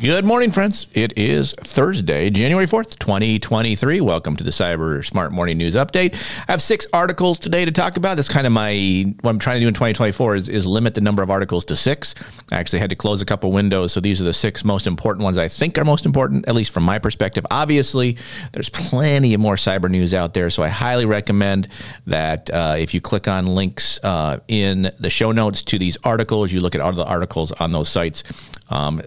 Good morning, friends. It is Thursday, January 4th, 2023. Welcome to the Cyber Smart Morning News Update. I have six articles today to talk about. That's kind of my, what I'm trying to do in 2024 is, is limit the number of articles to six. I actually had to close a couple windows. So these are the six most important ones I think are most important, at least from my perspective. Obviously, there's plenty of more cyber news out there. So I highly recommend that uh, if you click on links uh, in the show notes to these articles, you look at all the articles on those sites. Um,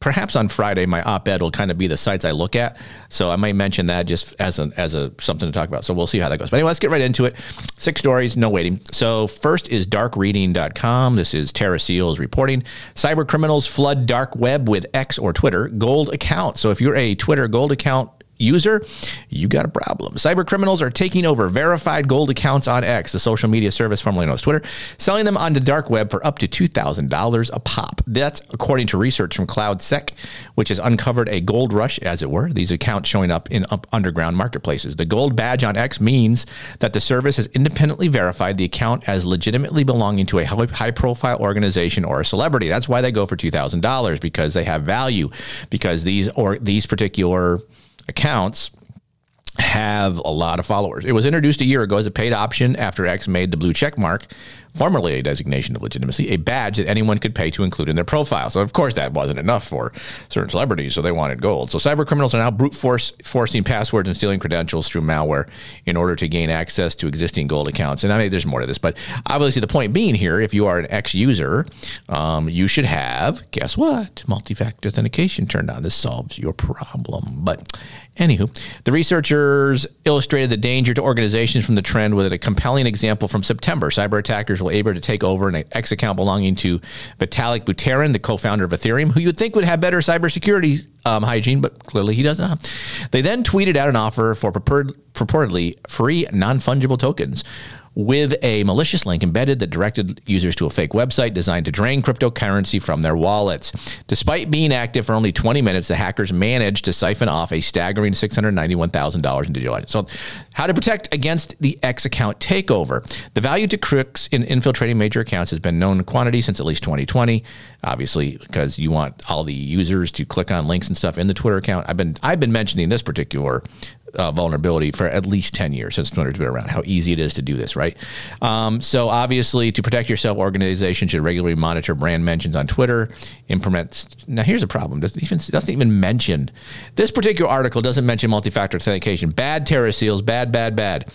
perhaps on Friday my op-ed will kind of be the sites I look at. So I might mention that just as a as a something to talk about. So we'll see how that goes. But anyway, let's get right into it. Six stories, no waiting. So first is darkreading.com. This is Tara Seals reporting. Cyber criminals flood dark web with X or Twitter gold account. So if you're a Twitter gold account user, you got a problem. Cyber criminals are taking over verified gold accounts on X, the social media service formerly known as Twitter, selling them on the dark web for up to $2,000 a pop. That's according to research from CloudSEK, which has uncovered a gold rush, as it were, these accounts showing up in up underground marketplaces. The gold badge on X means that the service has independently verified the account as legitimately belonging to a high profile organization or a celebrity. That's why they go for $2,000 because they have value, because these or these particular accounts have a lot of followers. It was introduced a year ago as a paid option after X made the blue check mark formerly a designation of legitimacy, a badge that anyone could pay to include in their profile. So, of course, that wasn't enough for certain celebrities, so they wanted gold. So, cyber criminals are now brute force forcing passwords and stealing credentials through malware in order to gain access to existing gold accounts. And I mean, there's more to this, but obviously, the point being here, if you are an ex user, um, you should have, guess what, multi factor authentication turned on. This solves your problem. But Anywho, the researchers illustrated the danger to organizations from the trend with a compelling example from September. Cyber attackers were able to take over an X account belonging to Vitalik Buterin, the co-founder of Ethereum, who you'd think would have better cybersecurity um, hygiene, but clearly he doesn't. They then tweeted out an offer for purportedly free non-fungible tokens with a malicious link embedded that directed users to a fake website designed to drain cryptocurrency from their wallets. Despite being active for only 20 minutes, the hackers managed to siphon off a staggering $691,000 in digital assets. So, how to protect against the X account takeover? The value to crooks in infiltrating major accounts has been known quantity since at least 2020. Obviously, because you want all the users to click on links and stuff in the Twitter account. I've been I've been mentioning this particular uh, vulnerability for at least 10 years since Twitter's been around, how easy it is to do this, right? Um, so, obviously, to protect yourself, organizations should regularly monitor brand mentions on Twitter, implement. Now, here's a problem. Doesn't even, doesn't even mention, this particular article doesn't mention multi factor authentication. Bad Tara Seals, bad, bad, bad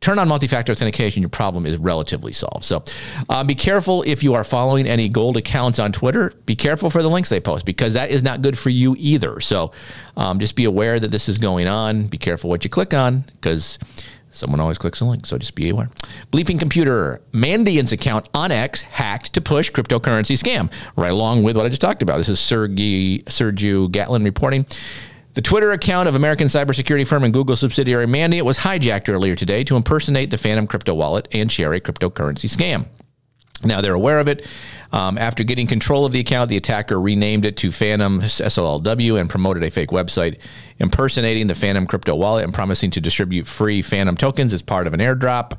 turn on multi-factor authentication, your problem is relatively solved. So uh, be careful if you are following any gold accounts on Twitter. Be careful for the links they post because that is not good for you either. So um, just be aware that this is going on. Be careful what you click on because someone always clicks a link. So just be aware. Bleeping computer, Mandiant's account on X hacked to push cryptocurrency scam. Right along with what I just talked about. This is Sergey Sergiu Gatlan reporting. The Twitter account of American cybersecurity firm and Google subsidiary Mandiant was hijacked earlier today to impersonate the Phantom crypto wallet and share a cryptocurrency scam. Now they're aware of it. Um, after getting control of the account, the attacker renamed it to Phantom SOLW and promoted a fake website impersonating the Phantom crypto wallet and promising to distribute free Phantom tokens as part of an airdrop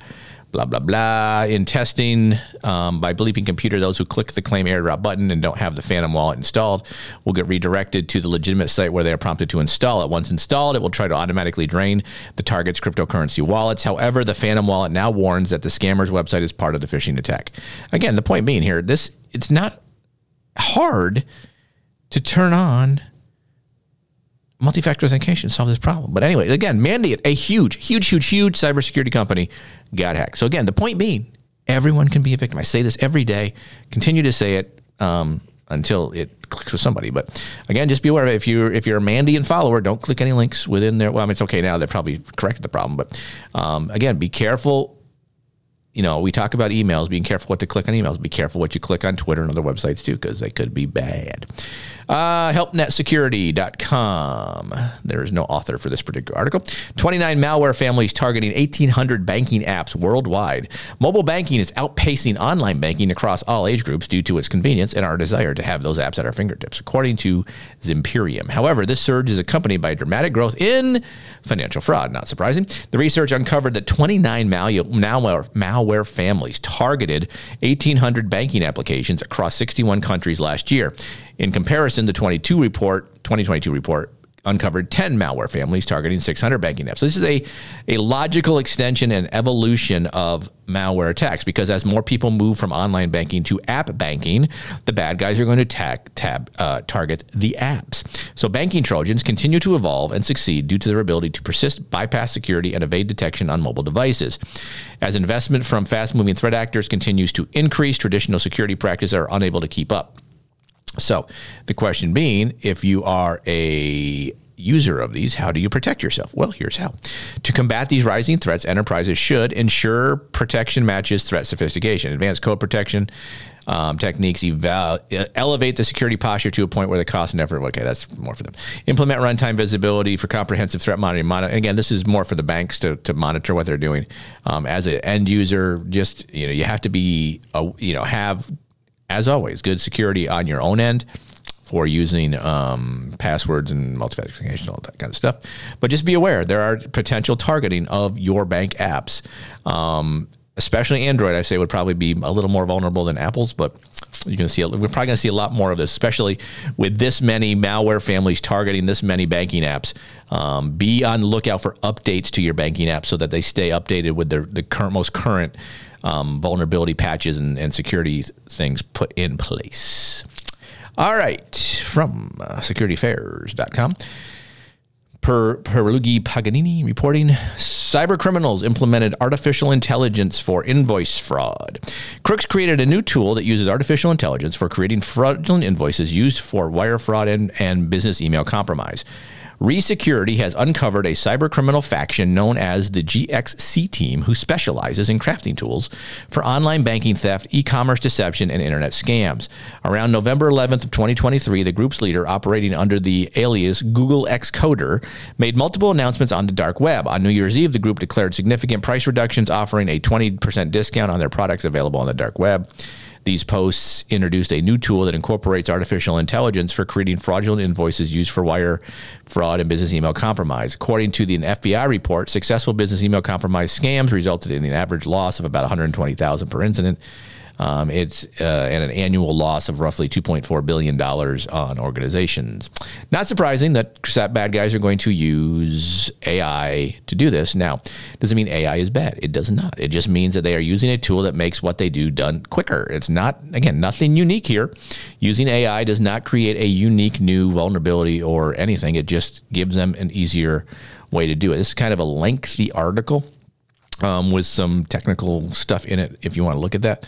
blah blah blah. In testing um, by Bleeping Computer, those who click the Claim AirDrop button and don't have the Phantom wallet installed will get redirected to the legitimate site where they are prompted to install it. Once installed, it will try to automatically drain the target's cryptocurrency wallets. However, the Phantom wallet now warns that the scammer's website is part of the phishing attack. Again, the point being here, this it's not hard to turn on multi-factor authentication solve this problem. But anyway, again, Mandiant, a huge, huge, huge, huge cybersecurity company, got hacked. So again, the point being, everyone can be a victim. I say this every day, continue to say it um, until it clicks with somebody. But again, just be aware of it. If you're if you're a Mandiant follower, don't click any links within there. Well, I mean, it's okay now. They probably corrected the problem, but um, again, be careful you know, we talk about emails, being careful what to click on emails. Be careful what you click on Twitter and other websites too, because they could be bad. Uh, HelpNetSecurity.com. There is no author for this particular article. 29 malware families targeting 1,800 banking apps worldwide. Mobile banking is outpacing online banking across all age groups due to its convenience and our desire to have those apps at our fingertips, according to Zimperium. However, this surge is accompanied by dramatic growth in financial fraud. Not surprising. The research uncovered that 29 malware, malware families targeted 1,800 banking applications across 61 countries last year. In comparison, the 22 report, 2022 report uncovered 10 malware families targeting 600 banking apps. So this is a, a logical extension and evolution of malware attacks because as more people move from online banking to app banking, the bad guys are going to tag, tab, uh, target the apps. So banking Trojans continue to evolve and succeed due to their ability to persist, bypass security, and evade detection on mobile devices. As investment from fast moving threat actors continues to increase, traditional security practices are unable to keep up. So the question being, if you are a user of these, how do you protect yourself? Well, here's how. To combat these rising threats, enterprises should ensure protection matches threat sophistication. Advanced code protection um, techniques eval- elevate the security posture to a point where the cost and effort, okay, that's more for them. Implement runtime visibility for comprehensive threat monitoring. Mon- again, this is more for the banks to, to monitor what they're doing. Um, as an end user, just, you know, you have to be, a, you know, have as always, good security on your own end for using um, passwords and multi-authentication, all that kind of stuff. But just be aware there are potential targeting of your bank apps. Um, especially Android, I say would probably be a little more vulnerable than Apple's, but you can see we're probably going to see a lot more of this, especially with this many malware families targeting this many banking apps. Um, be on the lookout for updates to your banking app so that they stay updated with the the current most current um, vulnerability patches and, and security things put in place. All right, from uh, securityaffairs.com. Per Pierluigi Paganini reporting, cyber criminals implemented artificial intelligence for invoice fraud. Crooks created a new tool that uses artificial intelligence for creating fraudulent invoices used for wire fraud and, and business email compromise. Resecurity has uncovered a cybercriminal faction known as the GXC team who specializes in crafting tools for online banking theft, e-commerce deception, and internet scams. Around November 11th of 2023, the group's leader, operating under the alias Google Xcoder, made multiple announcements on the dark web. On New Year's Eve, the group declared significant price reductions, offering a 20% discount on their products available on the dark web. These posts introduced a new tool that incorporates artificial intelligence for creating fraudulent invoices used for wire fraud and business email compromise. According to the FBI report, successful business email compromise scams resulted in an average loss of about 120,000 per incident. Um, it's uh, and an annual loss of roughly 2.4 billion dollars on organizations. Not surprising that bad guys are going to use AI to do this. Now, does it mean AI is bad? It does not. It just means that they are using a tool that makes what they do done quicker. It's not again nothing unique here. Using AI does not create a unique new vulnerability or anything. It just gives them an easier way to do it. This is kind of a lengthy article. Um, with some technical stuff in it, if you want to look at that.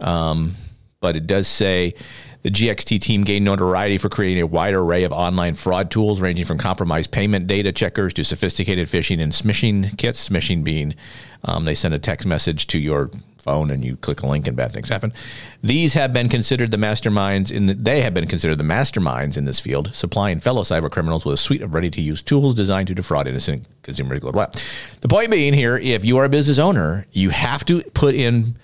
Um, but it does say the GXT team gained notoriety for creating a wide array of online fraud tools, ranging from compromised payment data checkers to sophisticated phishing and smishing kits. Smishing being um, they send a text message to your phone and you click a link and bad things happen. These have been considered the masterminds in the, they have been considered the masterminds in this field, supplying fellow cyber criminals with a suite of ready-to-use tools designed to defraud innocent consumers worldwide. The point being here, if you are a business owner, you have to put in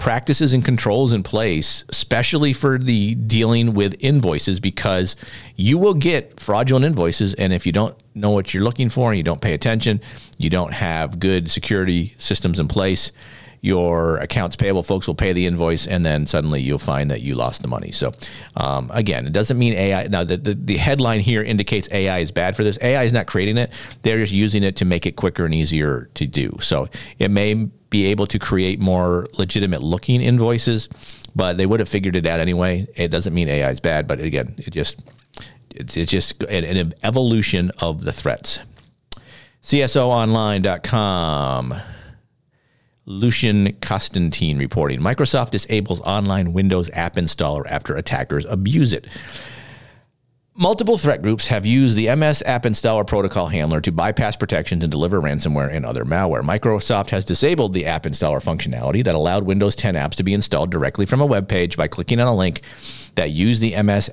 practices and controls in place, especially for the dealing with invoices, because you will get fraudulent invoices. And if you don't know what you're looking for and you don't pay attention, you don't have good security systems in place, your accounts payable folks will pay the invoice and then suddenly you'll find that you lost the money. So, um, again, it doesn't mean AI. Now, the, the, the, headline here indicates AI is bad for this. AI is not creating it, they're just using it to make it quicker and easier to do. So, it may be able to create more legitimate looking invoices, but they would have figured it out anyway. It doesn't mean AI is bad, but again, it just it's, it's just an, an evolution of the threats. CSOonline.com. Lucian Constantin reporting Microsoft disables online Windows app installer after attackers abuse it. Multiple threat groups have used the MS App Installer Protocol handler to bypass protections and deliver ransomware and other malware. Microsoft has disabled the App Installer functionality that allowed Windows 10 apps to be installed directly from a web page by clicking on a link that used the MS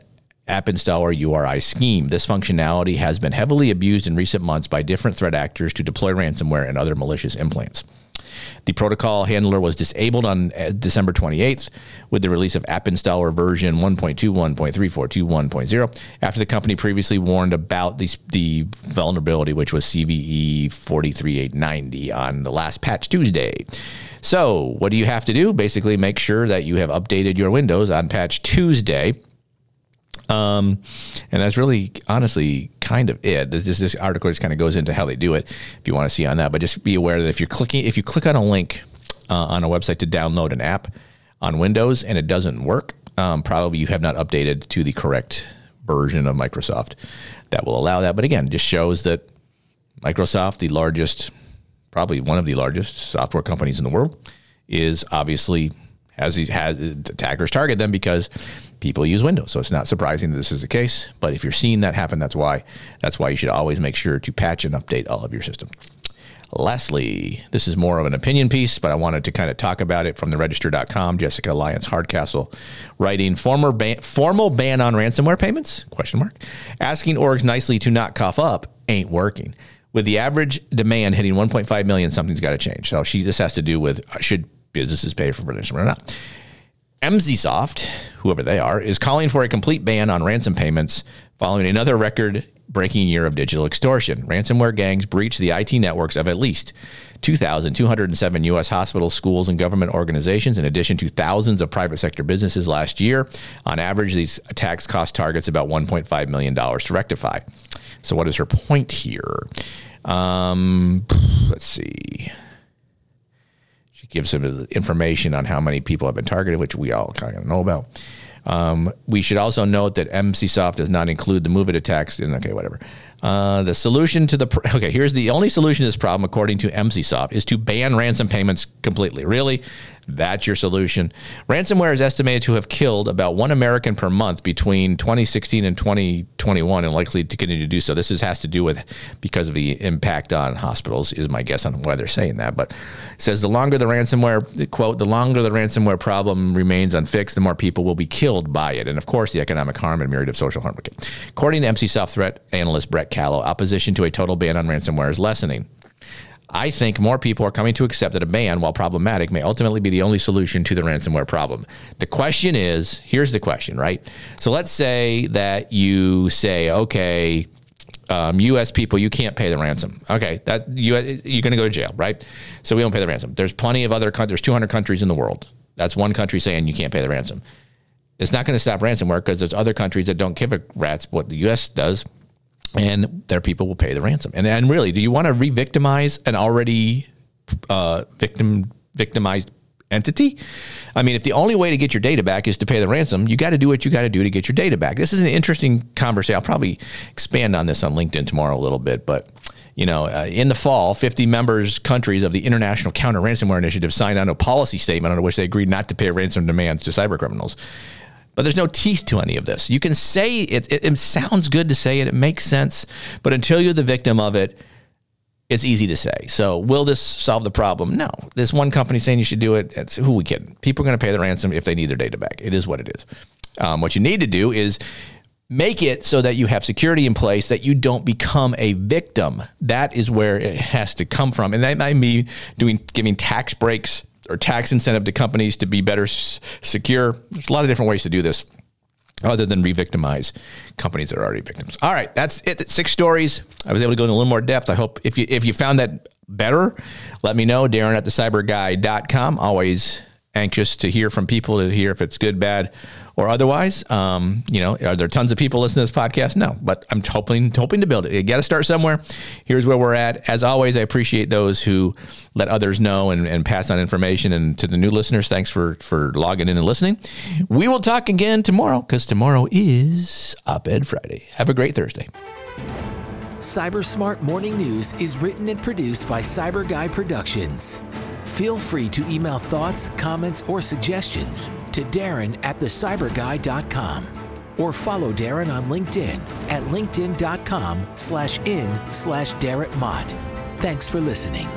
App Installer URI scheme. This functionality has been heavily abused in recent months by different threat actors to deploy ransomware and other malicious implants. The protocol handler was disabled on uh, December 28th with the release of App Installer version 1.21.3421.0 after the company previously warned about the, the vulnerability, which was CVE 43890 on the last patch Tuesday. So, what do you have to do? Basically, make sure that you have updated your Windows on patch Tuesday um, and that's really, honestly, kind of it. This, this article just kind of goes into how they do it. If you want to see on that, but just be aware that if you're clicking, if you click on a link uh, on a website to download an app on Windows and it doesn't work, um, probably you have not updated to the correct version of Microsoft that will allow that. But again, just shows that Microsoft, the largest, probably one of the largest software companies in the world, is obviously has these has attackers target them because people use Windows. So it's not surprising that this is the case. But if you're seeing that happen, that's why that's why you should always make sure to patch and update all of your systems. Lastly, this is more of an opinion piece, but I wanted to kind of talk about it from the register.com. Jessica Lyons Hardcastle writing former ban, formal ban on ransomware payments? Question mark. Asking orgs nicely to not cough up ain't working. With the average demand hitting 1.5 million, something's got to change. So she this has to do with uh, should businesses pay for ransomware or not. Emsisoft, whoever they are, is calling for a complete ban on ransom payments following another record breaking year of digital extortion. Ransomware gangs breached the IT networks of at least 2,207 U.S. hospitals, schools, and government organizations, in addition to thousands of private sector businesses last year. On average, these attacks cost targets about $1.5 million to rectify. So, what is her point here? Um, let's see gives some information on how many people have been targeted, which we all kind of know about. Um, we should also note that Emsisoft does not include the MOVEit attacks. In, okay, whatever. Uh, the solution to the pr- okay here's the only solution to this problem, according to Emsisoft, is to ban ransom payments completely. Really, that's your solution. Ransomware is estimated to have killed about one American per month between 2016 and 2021 and likely to continue to do so. This is, has to do with because of the impact on hospitals, is my guess on why they're saying that. But says the longer the ransomware, quote, the longer the ransomware problem remains unfixed, the more people will be killed by it. And of course, the economic harm and myriad of social harm. According to Emsisoft threat analyst Brett Callow, opposition to a total ban on ransomware is lessening. I think more people are coming to accept that a ban, while problematic, may ultimately be the only solution to the ransomware problem. The question is here's the question, right? So let's say that you say, okay, um, U.S. people, you can't pay the ransom. Okay, that you, you're going to go to jail, right? So we don't pay the ransom. There's plenty of other countries. There's 200 countries in the world. That's one country saying you can't pay the ransom. It's not going to stop ransomware because there's other countries that don't give a rat's what the U.S. does and their people will pay the ransom. And and really, do you want to re-victimize an already uh, victim victimized entity? I mean, if the only way to get your data back is to pay the ransom, you got to do what you got to do to get your data back. This is an interesting conversation. I'll probably expand on this on LinkedIn tomorrow a little bit, but you know, uh, in the fall, 50 members countries of the International Counter Ransomware Initiative signed on a policy statement under which they agreed not to pay ransom demands to cybercriminals. But there's no teeth to any of this. You can say it, it, it sounds good to say it, it makes sense, but until you're the victim of it, it's easy to say. So, will this solve the problem? No. This one company saying you should do it, it's who we kidding? People are going to pay the ransom if they need their data back. It is what it is. Um, what you need to do is make it so that you have security in place that you don't become a victim. That is where it has to come from. And that might be doing giving tax breaks or tax incentive to companies to be better s- secure. There's a lot of different ways to do this other than re-victimize companies that are already victims. All right, that's it. Six stories. I was able to go into a little more depth. I hope if you if you found that better, let me know. Darren at the cyburguy.com. Always anxious to hear from people to hear if it's good, bad, or otherwise. Um, you know, are there tons of people listening to this podcast? No, but I'm hoping hoping to build it. You got to start somewhere. Here's where we're at. As always, I appreciate those who let others know and, and pass on information. And to the new listeners, thanks for for logging in and listening. We will talk again tomorrow because tomorrow is Op Ed Friday. Have a great Thursday. Cyber Smart Morning News is written and produced by Cyber Guy Productions. Feel free to email thoughts, comments, or suggestions to Darren at thecyburguy.com. or follow Darren on LinkedIn at linkedin.com slash in slash Darren Mott. Thanks for listening.